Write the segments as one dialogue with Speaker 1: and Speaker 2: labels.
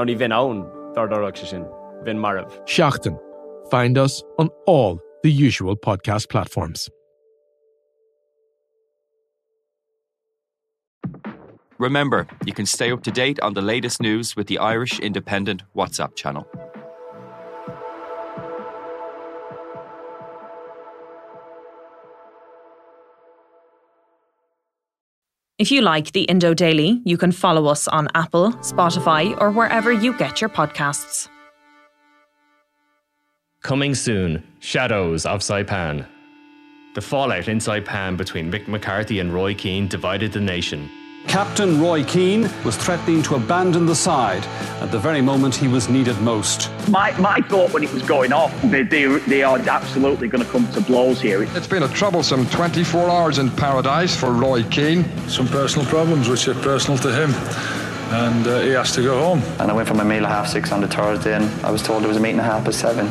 Speaker 1: Ná ní bhín ann dardarach se sin, bhín marmh.
Speaker 2: Seachtain. Find us on all the usual podcast platforms.
Speaker 3: Remember, you can stay up to date on the latest news with the Irish Independent WhatsApp channel.
Speaker 4: If you like the Indo Daily, you can follow us on Apple, Spotify, or wherever you get your podcasts.
Speaker 5: Coming soon Shadows of Saipan. The fallout in Saipan between Mick McCarthy and Roy Keane divided the nation.
Speaker 6: Captain Roy Keane was threatening to abandon the side at the very moment he was needed most.
Speaker 7: My, my thought when it was going off, they, they, they are absolutely going to come to blows here.
Speaker 8: It's been a troublesome 24 hours in paradise for Roy Keane.
Speaker 9: Some personal problems which are personal to him. And uh, he has to go home.
Speaker 10: And I went for my meal at half six on the Thursday, and I was told there was a meeting at half past seven.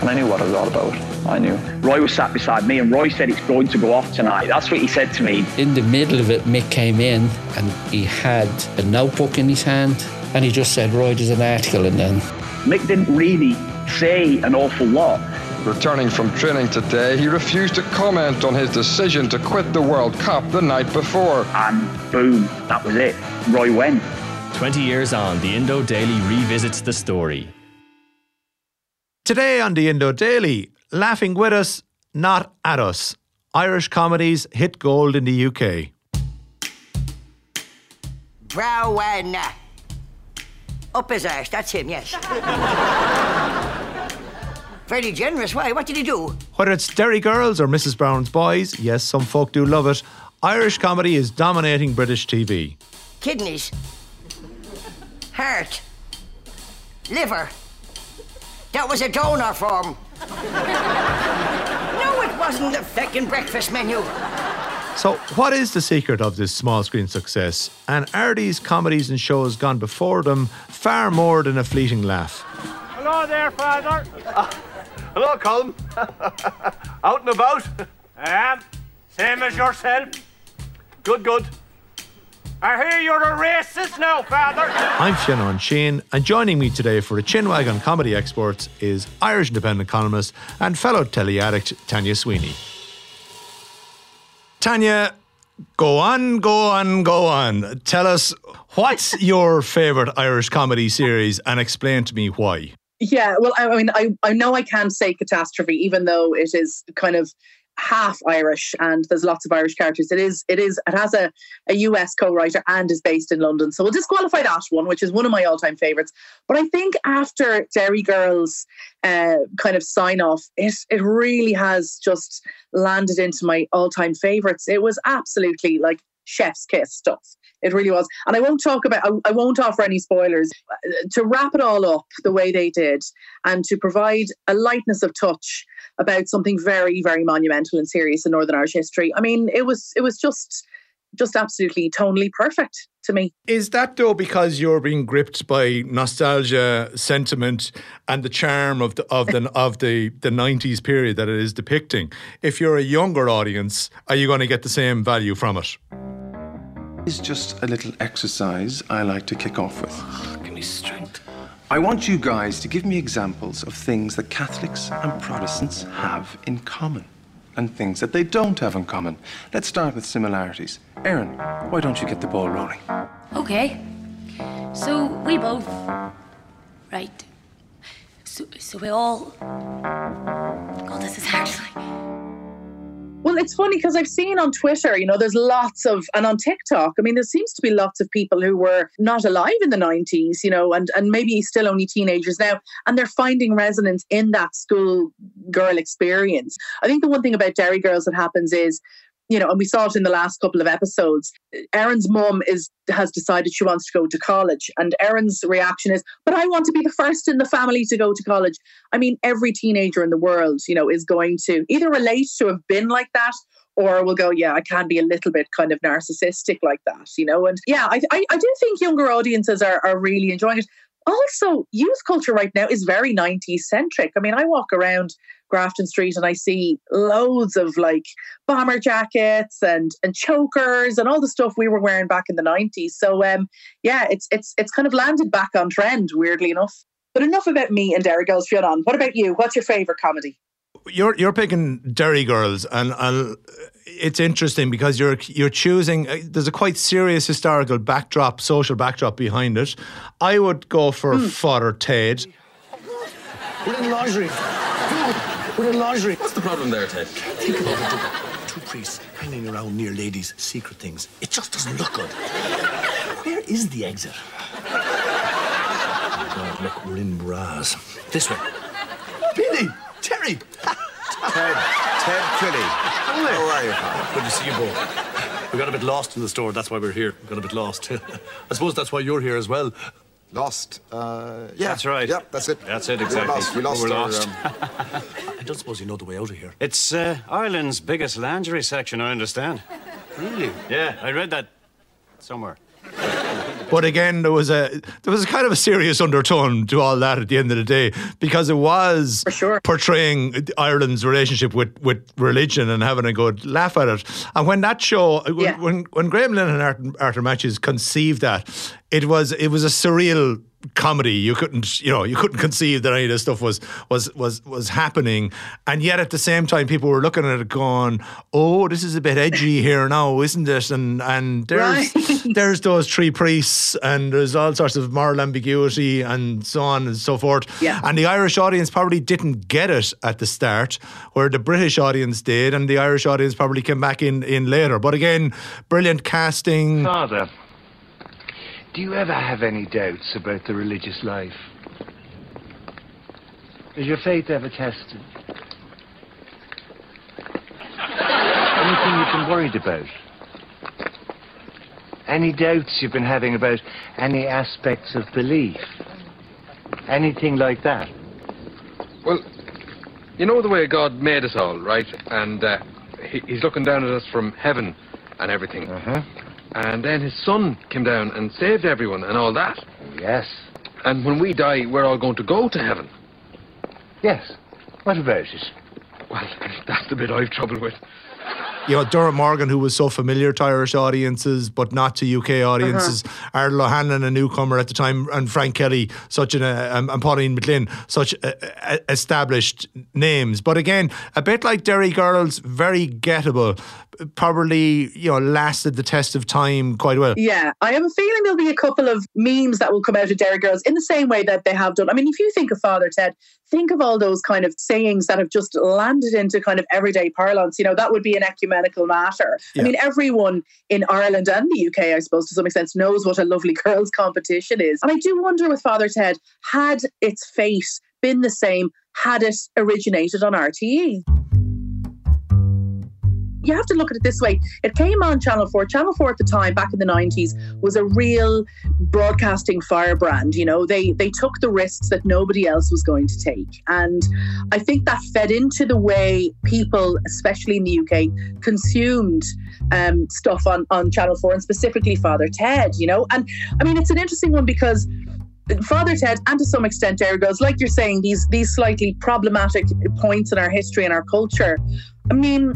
Speaker 10: And I knew what it was all about. I knew.
Speaker 7: Roy was sat beside me, and Roy said it's going to go off tonight. That's what he said to me.
Speaker 11: In the middle of it, Mick came in and he had a notebook in his hand, and he just said, Roy, there's an article, and then.
Speaker 7: Mick didn't really say an awful lot.
Speaker 8: Returning from training today, he refused to comment on his decision to quit the World Cup the night before.
Speaker 7: And boom, that was it. Roy went.
Speaker 5: 20 years on, the Indo Daily revisits the story.
Speaker 12: Today on the Indo Daily, laughing with us, not at us. Irish comedies hit gold in the UK.
Speaker 13: Browan. Up his arse, that's him, yes. Very generous. Why? What did he do?
Speaker 12: Whether it's Derry Girls or Mrs. Brown's Boys, yes, some folk do love it. Irish comedy is dominating British TV.
Speaker 13: Kidneys. Heart. Liver. That was a donor form. No, it wasn't the feckin' breakfast menu.
Speaker 12: So, what is the secret of this small screen success? And are these comedies and shows gone before them far more than a fleeting laugh?
Speaker 14: Hello there, Father.
Speaker 15: Uh, hello, Colm. Out and about?
Speaker 14: I am. Same as yourself.
Speaker 15: Good, good.
Speaker 14: I hear you're a racist now, Father.
Speaker 12: I'm Fionnán Sheahan, and joining me today for a chinwag on comedy exports is Irish independent columnist and fellow telly addict Tanya Sweeney. Tanya, go on, go on, go on. Tell us what's your favourite Irish comedy series and explain to me why.
Speaker 16: Yeah, well, I, I mean, I, I know I can't say catastrophe, even though it is kind of half Irish and there's lots of Irish characters. It is it is it has a, a US co-writer and is based in London. So we'll disqualify that one, which is one of my all-time favorites. But I think after Derry Girls uh, kind of sign off, it it really has just landed into my all-time favorites. It was absolutely like chef's kiss stuff. It really was. And I won't talk about, I, I, won't offer any spoilers. To wrap it all up the way they did and to provide a lightness of touch about something very, very monumental and serious in Northern Irish history. I mean, it was, it was just, just absolutely tonally perfect to me.
Speaker 12: Is that though because you're being gripped by nostalgia, sentiment, and the charm of the of the of the the nineties period that it is depicting? If you're a younger audience, are you going to get the same value from it?
Speaker 17: It's just a little exercise I like to kick off with.
Speaker 13: Oh, give me strength.
Speaker 17: I want you guys to give me examples of things that Catholics and Protestants have in common and things that they don't have in common. Let's start with similarities. Erin, why don't you get the ball rolling?
Speaker 18: Okay. So we both. Right. So, so we all. God, this is actually.
Speaker 16: Well, it's funny because I've seen on Twitter, you know, there's lots of, and on TikTok, I mean, there seems to be lots of people who were not alive in the 90s, you know, and, and maybe still only teenagers now, and they're finding resonance in that school girl experience. I think the one thing about Derry Girls that happens is you know, and we saw it in the last couple of episodes. Erin's mum is has decided she wants to go to college, and Erin's reaction is, "But I want to be the first in the family to go to college." I mean, every teenager in the world, you know, is going to either relate to have been like that, or will go, "Yeah, I can be a little bit kind of narcissistic like that," you know. And yeah, I I, I do think younger audiences are are really enjoying it. Also, youth culture right now is very 90s centric. I mean, I walk around Grafton Street and I see loads of like bomber jackets and and chokers and all the stuff we were wearing back in the 90s. So um yeah, it's it's it's kind of landed back on trend, weirdly enough. But enough about me and Derry Girls Fionnán. What about you? What's your favourite comedy?
Speaker 12: You're you're picking Derry Girls, and, and it's interesting because you're you're choosing. Uh, there's a quite serious historical backdrop, social backdrop behind it. I would go for mm. Father Ted.
Speaker 19: We're in lingerie. We're in lingerie.
Speaker 20: What's the problem there, Ted?
Speaker 19: Think about it. Two priests hanging around near ladies' secret things. It just doesn't look good. Where is the exit? Oh God, look, we're in bras. This way. Billy! Terry!
Speaker 20: Ted, Ted Crilly. How are you, pal?
Speaker 19: Good to see you both. We got a bit lost in the store, that's why we're here. We got a bit lost. I suppose that's why you're here as well.
Speaker 20: Lost. Uh, yeah.
Speaker 19: That's right.
Speaker 20: Yeah, that's it.
Speaker 19: That's it, exactly.
Speaker 20: We lost. We lost.
Speaker 19: We're
Speaker 20: our,
Speaker 19: lost.
Speaker 20: Um,
Speaker 19: I don't suppose you know the way out of here.
Speaker 20: it's uh, Ireland's biggest lingerie section, I understand.
Speaker 19: Really?
Speaker 20: Yeah, I read that somewhere.
Speaker 12: But again, there was a there was a kind of a serious undertone to all that at the end of the day because it was
Speaker 16: sure.
Speaker 12: portraying Ireland's relationship with, with religion and having a good laugh at it. And when that show,
Speaker 16: Yeah.
Speaker 12: when, when Graham Linehan and Arthur, Arthur Matthews conceived that, it was it was a surreal comedy. You couldn't you know you couldn't conceive that any of this stuff was was was was happening, and yet at the same time, people were looking at it going, "Oh, this is a bit edgy here now, isn't it?" And and there's there's those three priests, and there's all sorts of moral ambiguity, and so on and so forth.
Speaker 16: Yeah.
Speaker 12: And the Irish audience probably didn't get it at the start, where the British audience did, and the Irish audience probably came back in in later. But again, brilliant casting.
Speaker 21: Father, do you ever have any doubts about the religious life? Is your faith ever tested? Anything you've been worried about? Any doubts you've been having about any aspects of belief? Anything like that?
Speaker 8: Well, you know the way God made us all, right? And uh, he, he's looking down at us from heaven and everything.
Speaker 21: Uh-huh.
Speaker 8: And then his son came down and saved everyone and all that.
Speaker 21: Yes.
Speaker 8: And when we die, we're all going to go to heaven.
Speaker 21: Yes. What about it?
Speaker 8: Well, that's the bit I've trouble with.
Speaker 12: you know, Dermot Morgan, who was so familiar to Irish audiences, but not to UK audiences.
Speaker 16: Uh-huh.
Speaker 12: Ardal O'Hanlon, a newcomer at the time, and Frank Kelly, such an, uh, um, and Pauline McLynn, such uh, uh, established names. But again, a bit like Derry Girls, very gettable. Probably, you know, lasted the test of time quite well.
Speaker 16: Yeah, I have a feeling there'll be a couple of memes that will come out of Derry Girls in the same way that they have done. I mean, if you think of Father Ted, think of all those kind of sayings that have just landed into kind of everyday parlance. You know, that would be an ecumenical matter.
Speaker 12: Yeah.
Speaker 16: I mean, everyone in Ireland and the UK, I suppose, to some extent, knows what a lovely girls' competition is. And I do wonder with Father Ted, had its fate been the same, had it originated on RTE? You have to look at it this way. It came on Channel 4. Channel 4 at the time, back in the 90s, was a real broadcasting firebrand. You know, they they took the risks that nobody else was going to take. And I think that fed into the way people, especially in the UK, consumed um, stuff on, on Channel 4 and specifically Father Ted, you know. And I mean, it's an interesting one because Father Ted, and to some extent Girls, like you're saying, these these slightly problematic points in our history and our culture. I mean,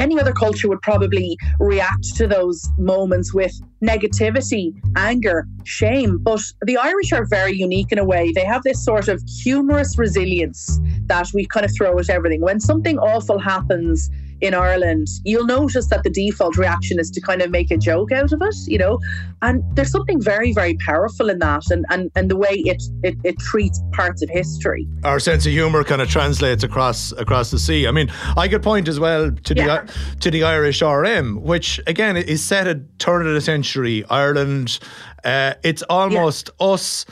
Speaker 16: any other culture would probably react to those moments with negativity, anger, shame. But the Irish are very unique in a way. They have this sort of humorous resilience that we kind of throw at everything. When something awful happens in Ireland, you'll notice that the default reaction is to kind of make a joke out of it, you know. And there's something very, very powerful in that and, and, and the way it, it, it treats parts of history.
Speaker 12: Our sense of humour kind of translates across across the sea. I mean, I could point as well to
Speaker 16: Yeah.
Speaker 12: the to the Irish RM, which again is set at turn of the century Ireland. Uh, it's almost us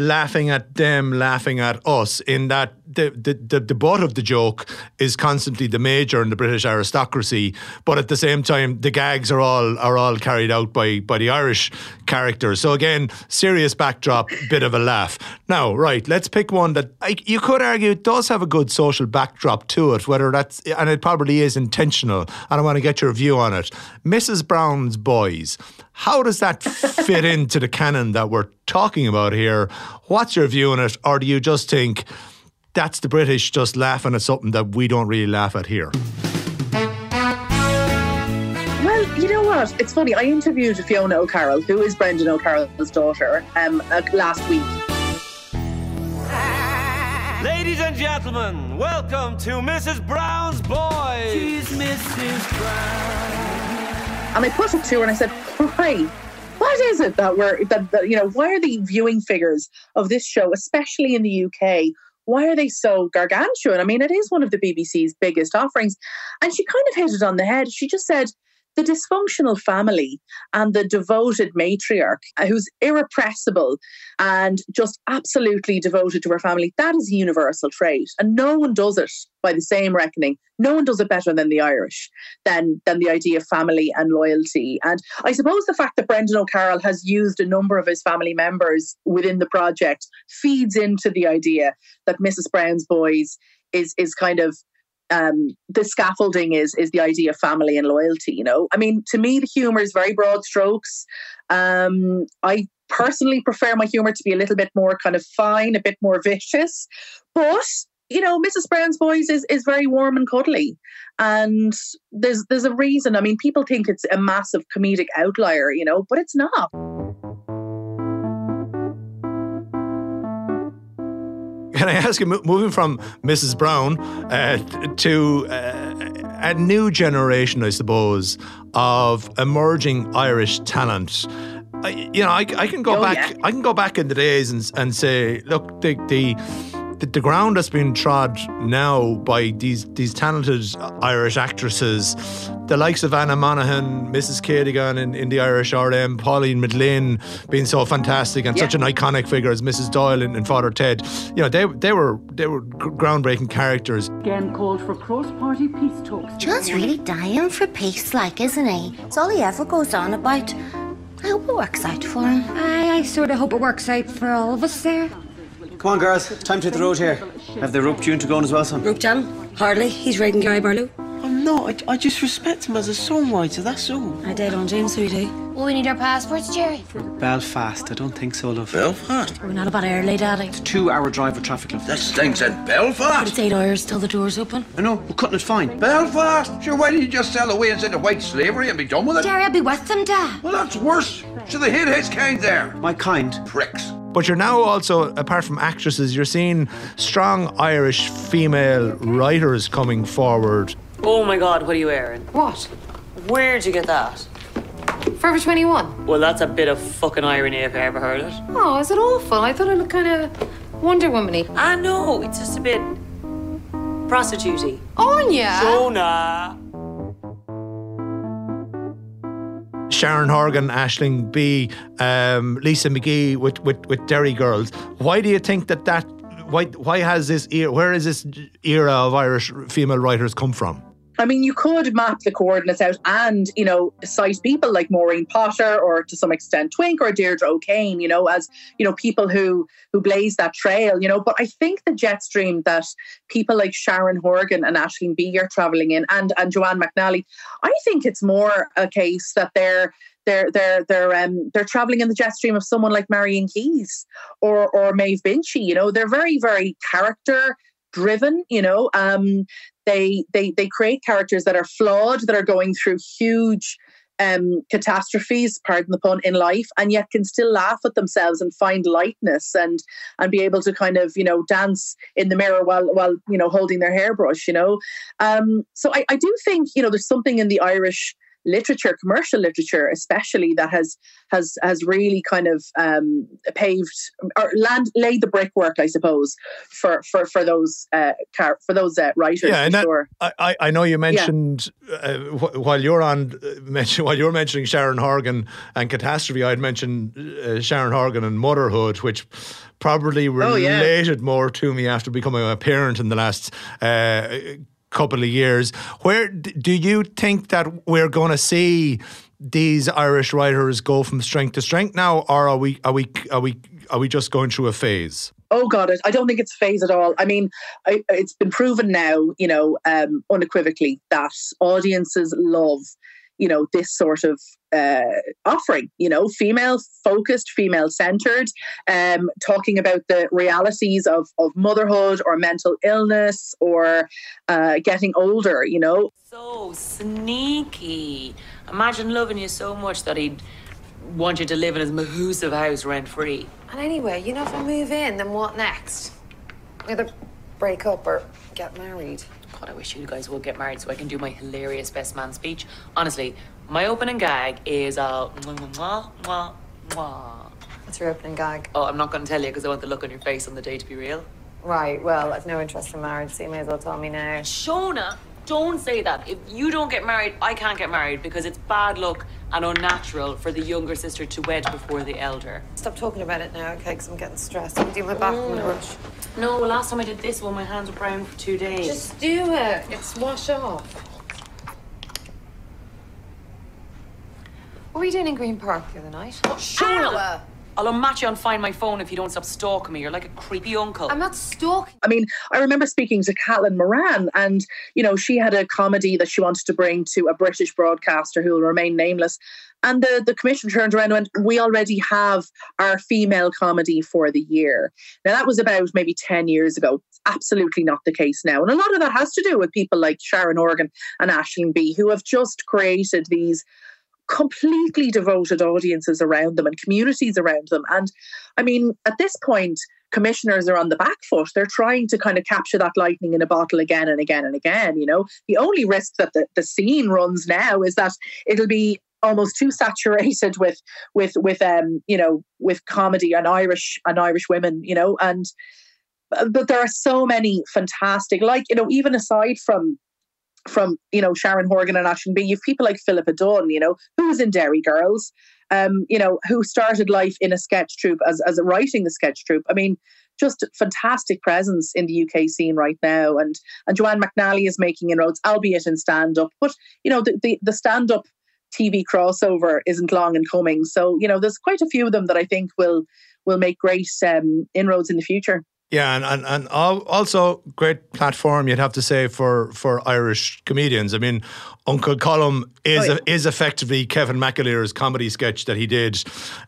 Speaker 12: laughing at them, laughing at us, in that the, the, the, the butt of the joke is constantly the major and the British aristocracy, but at the same time, the gags are all are all carried out by by the Irish characters. So again, serious backdrop, bit of a laugh. Now, right, let's pick one that I, you could argue does have a good social backdrop to it, whether that's and it probably is intentional. And I want to get your view on it. Mrs. Brown's Boys. How does that fit into the canon that we're talking about here? What's your view on it, or do you just think? that's the British just laughing at something that we don't really laugh at here.
Speaker 16: Well, you know what? It's funny. I interviewed Fiona O'Carroll, who is Brendan O'Carroll's daughter, um, uh, last week.
Speaker 14: Ladies and gentlemen, welcome to Mrs. Brown's Boys.
Speaker 22: She's Mrs. Brown.
Speaker 16: And I put it to her and I said, "Why? What is it that we're that, that you know? Why are the viewing figures of this show, especially in the UK, why are they so gargantuan? I mean, it is one of the BBC's biggest offerings. And she kind of hit it on the head. She just said, the dysfunctional family and the devoted matriarch uh, who's irrepressible and just absolutely devoted to her family, that is a universal trait. And no one does it by the same reckoning. No one does it better than the Irish, than, than the idea of family and loyalty. And I suppose the fact that Brendan O'Carroll has used a number of his family members within the project feeds into the idea that Mrs. Brown's Boys is is kind of um, the scaffolding is is the idea of family and loyalty. You know, I mean, to me, the humor is very broad strokes. Um, I personally prefer my humor to be a little bit more kind of fine, a bit more vicious, but you know, Mrs. Brown's Boys is is very warm and cuddly, and there's there's a reason. I mean, people think it's a massive comedic outlier, you know, but it's not.
Speaker 12: Can I ask you, moving from Mrs. Brown uh, to uh, a new generation, I suppose, of emerging Irish talent? I, you know, I, I can go oh, back. Yeah. I can go back in the days and and say, look, the the the, the ground that's been trod now by these these talented Irish actresses, the likes of Anna Manahan, Mrs. Cadogan in, in the Irish RM, Pauline McLynn being so fantastic and yeah. such an iconic figure as Mrs. Doyle in, in Father Ted. You know, they they were they were groundbreaking characters.
Speaker 22: Again called for cross-party peace talks.
Speaker 23: John's really dying for peace, like, isn't he? It's all he ever goes on about. I hope it works out for him.
Speaker 24: I, I sort of hope it works out for all of us there.
Speaker 25: Come on, girls. Time to hit the road here. Have the rope tune to go on as well, son?
Speaker 24: Rope jam? Hardly. He's riding Gary Barlow.
Speaker 25: I'm not. I, I just respect him as a songwriter, that's all.
Speaker 24: I did on James, so you do.
Speaker 23: Well, we need our passports, Gerry.
Speaker 25: Belfast. I don't think so, love.
Speaker 20: Belfast?
Speaker 24: We're not about early, Daddy.
Speaker 25: It's a two-hour drive with traffic, love.
Speaker 20: That stinks in Belfast.
Speaker 24: But it's eight hours till the door's open.
Speaker 25: I know. We're cutting it fine.
Speaker 20: Belfast? Sure, why don't you just sell away and send to white slavery and be done with it?
Speaker 24: Gerry, I'll be with them, Dad.
Speaker 20: Well, that's worse. Should they hit his kind there?
Speaker 25: My kind?
Speaker 20: Pricks.
Speaker 12: But you're now also, apart from actresses, you're seeing strong Irish female writers coming forward.
Speaker 26: Oh my god, what are you wearing?
Speaker 22: What?
Speaker 26: Where'd you get that?
Speaker 22: Forever 21.
Speaker 26: Well, that's a bit of fucking irony if I ever heard it.
Speaker 22: Oh, is it awful? I thought it looked kind of Wonder Woman-y.
Speaker 26: I know, it's just a bit prostitute oh,
Speaker 22: Anya!
Speaker 26: Jonah!
Speaker 12: Sharon Horgan, Aisling Bea, um, Lisa McGee with, with, with Derry Girls. Why do you think that that why why has this era, has this era of Irish female writers come from?
Speaker 16: I mean, you could map the coordinates out and, you know, cite people like Maureen Potter or to some extent Twink or Deirdre O'Kane, you know, as, you know, people who who blaze that trail, you know. But I think the jet stream that people like Sharon Horgan and Aisling Bea are travelling in and and Joanne McNally, I think it's more a case that they're they're they're they're um they're traveling in the jet stream of someone like Marian Keyes or or Maeve Binchy. You know, they're very very character driven. You know, um, they they they create characters that are flawed, that are going through huge. Um, catastrophes, pardon the pun, in life, and yet can still laugh at themselves and find lightness and and be able to kind of you know dance in the mirror while while you know holding their hairbrush, you know. Um, so I, I do think you know there's something in the Irish literature, commercial literature, especially that has has has really kind of um, paved or land laid the brickwork, I suppose, for for for those uh, car, for those uh, writers.
Speaker 12: Yeah, and that,
Speaker 16: sure.
Speaker 12: I, I know you mentioned yeah. uh, wh- while you're on uh, mention, while you're mentioning Sharon Horgan and catastrophe, I'd mentioned uh, Sharon Horgan and motherhood, which probably related oh, yeah. more to me after becoming a parent in the last uh, couple of years. Where do you think that we're going to see these Irish writers go from strength to strength now, or are we are we are we are we just going through a phase?
Speaker 16: Oh God, I don't think it's phase at all. I mean, I, it's been proven now, you know, um, unequivocally that audiences love you know this sort of uh, offering you know female focused female centered um, talking about the realities of, of motherhood or mental illness or uh, getting older you know?
Speaker 27: So sneaky. Imagine loving you so much that he'd want you to live in his mahoosive house rent free
Speaker 22: and anyway you know if i move in then what next? Either break up or get married
Speaker 27: God, I wish you guys would get married so I can do my hilarious best man speech. Honestly, my opening gag is uh, mwah, mwah, mwah, mwah.
Speaker 22: What's your opening gag?
Speaker 27: Oh, I'm not going to tell you because I want the look on your face on the day to be real.
Speaker 22: Right, well, I've no interest in marriage, so you may as well tell me now.
Speaker 27: Shona, don't say that. If you don't get married, I can't get married because it's bad luck and unnatural for the younger sister to wed before the elder.
Speaker 22: Stop talking about it now, okay? Because I'm getting stressed. I'm doing my back mm. rush.
Speaker 27: No, last time I did this one, my hands were brown for two days.
Speaker 22: Just do it. It's wash off. What were you doing in Green Park the other night?
Speaker 27: Oh, Shona! I'll unmatch you and find my phone if you don't stop stalking me. You're like a creepy uncle.
Speaker 22: I'm not stalking.
Speaker 16: I mean, I remember speaking to Caitlin Moran, and you know, she had a comedy that she wanted to bring to a British broadcaster who will remain nameless. And the, the commission turned around and went, We already have our female comedy for the year. Now, that was about maybe 10 years ago. It's absolutely not the case now. And a lot of that has to do with people like Sharon Horgan and Aisling Bea, who have just created these completely devoted audiences around them and communities around them. And I mean, at this point, commissioners are on the back foot. They're trying to kind of capture that lightning in a bottle again and again and again. You know, the only risk that the, the scene runs now is that it'll be almost too saturated with with with um you know with comedy and Irish and Irish women you know and but there are so many fantastic like you know even aside from from you know Sharon Horgan and Aisling Bea, you've people like Philippa Dunne, you know, who was in Derry Girls, um, you know, who started life in a sketch troupe as as writing the sketch troupe. I mean, just fantastic presence in the UK scene right now. And and Joanne McNally is making inroads, albeit in stand up. But you know, the the, the stand up TV crossover isn't long in coming. So you know, there's quite a few of them that I think will will make great um, inroads in the future.
Speaker 12: Yeah, and, and, and also great platform you'd have to say for, for Irish comedians. I mean, Uncle Colm is oh, yeah. is effectively Kevin McAleer's comedy sketch that he did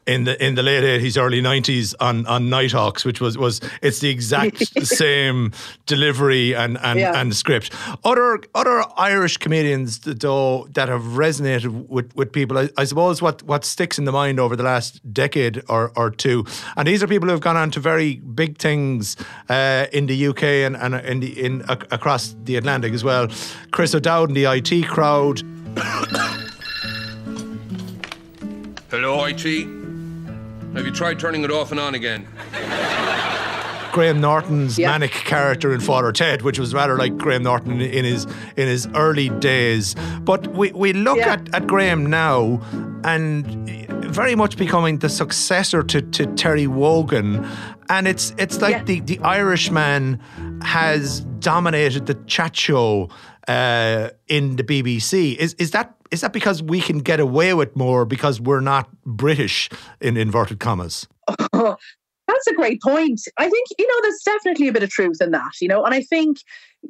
Speaker 12: in the in the late eighties, early nineties on on Nighthawks, which was was it's the exact same delivery and and, yeah. and script. Other other Irish comedians though that have resonated with, with people, I, I, suppose what what sticks in the mind over the last decade or, or two, and these are people who have gone on to very big things uh, in the UK and, and in the in uh, across the Atlantic as well. Chris O'Dowd and the IT crowd crowd.
Speaker 8: Hello, IT. Have you tried turning it off and on again?
Speaker 12: Graham Norton's yeah. manic character in Father Ted, which was rather like Graham Norton in his in his early days. But we, we look yeah. at, at Graham now and very much becoming the successor to, to Terry Wogan. And it's it's like yeah. the, the Irishman has dominated the chat show uh, in the BBC. Is is that is that because we can get away with more because we're not British in inverted commas?
Speaker 16: Oh, that's a great point. I think you know there's definitely a bit of truth in that, you know, and I think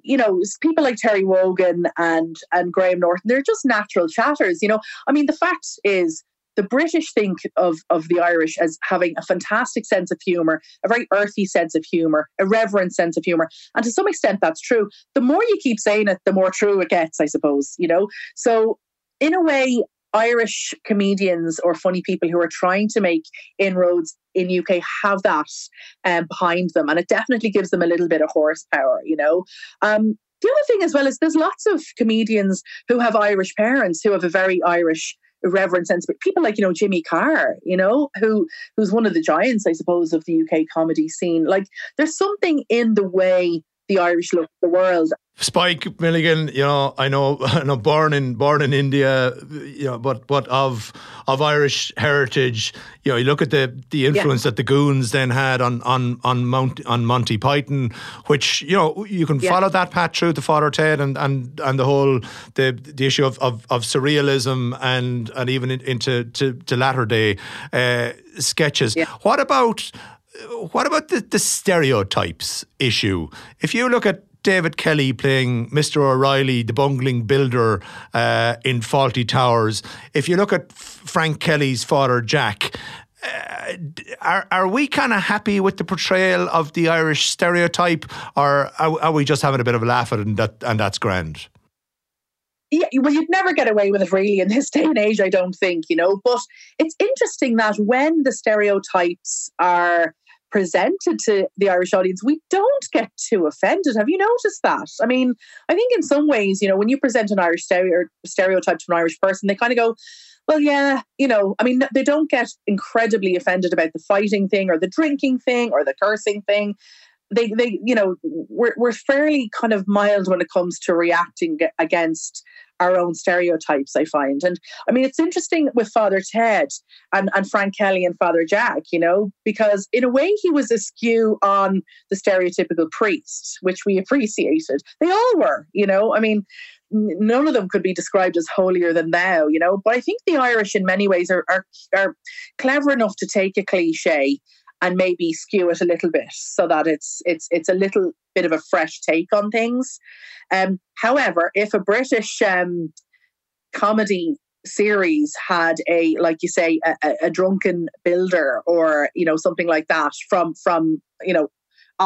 Speaker 16: you know people like Terry Wogan and and Graham Norton, they're just natural chatters. You know, I mean the fact is the British think of, of the Irish as having a fantastic sense of humour, a very earthy sense of humour, a reverent sense of humour. And to some extent, that's true. The more you keep saying it, the more true it gets, I suppose, you know? So, in a way, Irish comedians or funny people who are trying to make inroads in UK have that um, behind them, and it definitely gives them a little bit of horsepower, you know. Um, the other thing as well is there's lots of comedians who have Irish parents who have a very Irish irreverent sense, but people like you know Jimmy Carr, you know, who who's one of the giants, I suppose, of the UK comedy scene. Like there's something in the way the Irish look the world.
Speaker 12: Spike Milligan, you know, I know, I know, born in born in India, you know, but but of of Irish heritage. You know, you look at the the influence yeah. that the Goons then had on on on Mount on Monty Python, which you know you can yeah. follow that path through to Father Ted and and and the whole the the issue of of, of surrealism and and even into to, to latter day uh, sketches. Yeah. What about what about the, the stereotypes issue? If you look at David Kelly playing Mr. O'Reilly, the bungling builder uh, in Fawlty Towers. If you look at Frank Kelly's father, Jack, uh, are are we kind of happy with the portrayal of the Irish stereotype, or are, are, we just having a bit of a laugh at it and that and that's grand?
Speaker 16: Yeah, well, you'd never get away with it really in this day and age, I don't think, you know. But it's interesting that when the stereotypes are presented to the Irish audience, we don't get too offended. Have you noticed that? I mean, I think in some ways, you know, when you present an Irish stereo- stereotype to an Irish person, they kind of go, well, yeah, you know, I mean, they don't get incredibly offended about the fighting thing or the drinking thing or the cursing thing. They, they, you know, we're, we're fairly kind of mild when it comes to reacting against our own stereotypes, I find. And I mean, it's interesting with Father Ted and, and Frank Kelly and Father Jack, you know, because in a way he was askew on the stereotypical priest, which we appreciated. They all were, you know, I mean, none of them could be described as holier than thou, you know. But I think the Irish, in many ways, are, are, are clever enough to take a cliche and maybe skew it a little bit so that it's it's it's a little bit of a fresh take on things. Um, however, if a British um, comedy series had a like you say a, a, drunken builder or you know something like that from from you know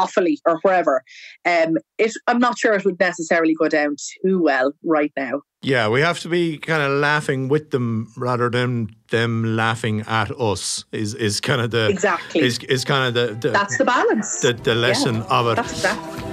Speaker 16: Offaly or wherever. Um, it, I'm not sure it would necessarily go down too well right now.
Speaker 12: Yeah, we have to be kind of laughing with them rather than them laughing at us. Is is kind of the
Speaker 16: exactly
Speaker 12: is is kind of the, the
Speaker 16: that's the balance.
Speaker 12: The, the lesson
Speaker 16: yeah,
Speaker 12: of it.
Speaker 16: That's exactly.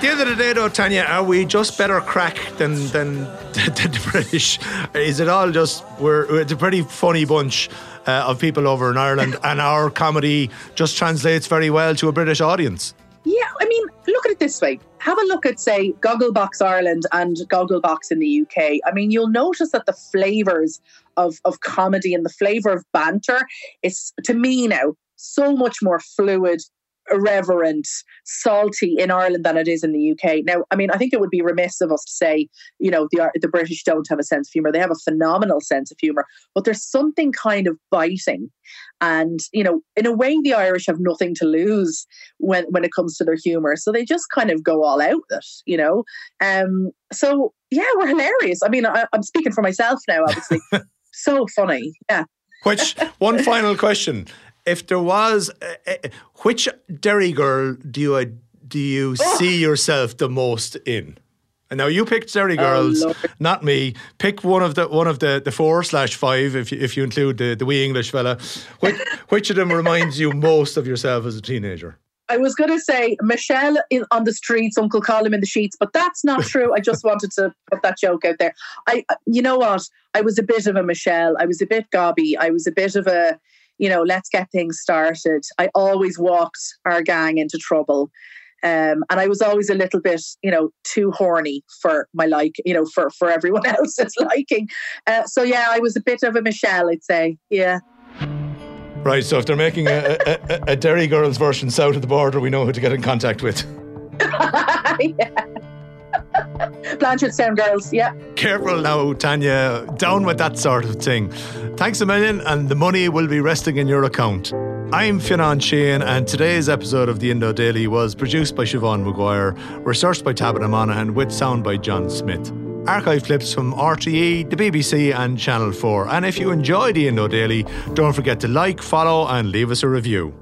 Speaker 12: At the end of the day, though, Tanya, are we just better crack than than, than the British? Is it all just we're it's a pretty funny bunch uh, of people over in Ireland, and our comedy just translates very well to a British audience?
Speaker 16: Yeah, I mean, look at it this way. Have a look at, say, Gogglebox Ireland and Gogglebox in the UK. I mean, you'll notice that the flavours of, of comedy and the flavour of banter is, to me now, so much more fluid, irreverent, salty in Ireland than it is in the UK. Now, I mean, I think it would be remiss of us to say, you know, the the British don't have a sense of humor. They have a phenomenal sense of humor, but there's something kind of biting, and you know, in a way, the Irish have nothing to lose when when it comes to their humor, so they just kind of go all out with it, you know. Um, so yeah, we're hilarious. I mean, I, I'm speaking for myself now, obviously. so funny, yeah.
Speaker 12: Which one final question? If there was, uh, which Derry girl do you do you oh. see yourself the most in? And now you picked Derry oh, girls, oh, not me. Pick one of the one of the, the four slash five if you, if you include the, the wee English fella. Which, which of them reminds you most of yourself as a teenager?
Speaker 16: I was going to say Michelle in, on the streets, Uncle Colm in the sheets, but that's not true. I just wanted to put that joke out there. I, you know what? I was a bit of a Michelle. I was a bit gobby. I was a bit of a you know, let's get things started. I always walked our gang into trouble. Um, and I was always a little bit, you know, too horny for my like, you know, for for everyone else's liking. Uh, so yeah, I was a bit of a Michelle, I'd say. Yeah.
Speaker 12: Right. So if they're making a, a, a Derry Girls version south of the border, we know who to get in contact with.
Speaker 16: yeah. Blanchardstown girls, yeah.
Speaker 12: Careful now, Tanya. Down with that sort of thing. Thanks a million, and the money will be resting in your account. I'm Fionn Sheahan, and today's episode of the Indo Daily was produced by Siobhan Maguire, researched by Tabitha Monaghan, with sound by John Smith. Archive clips from RTE, the BBC, and Channel 4. And if you enjoy the Indo Daily, don't forget to like, follow, and leave us a review.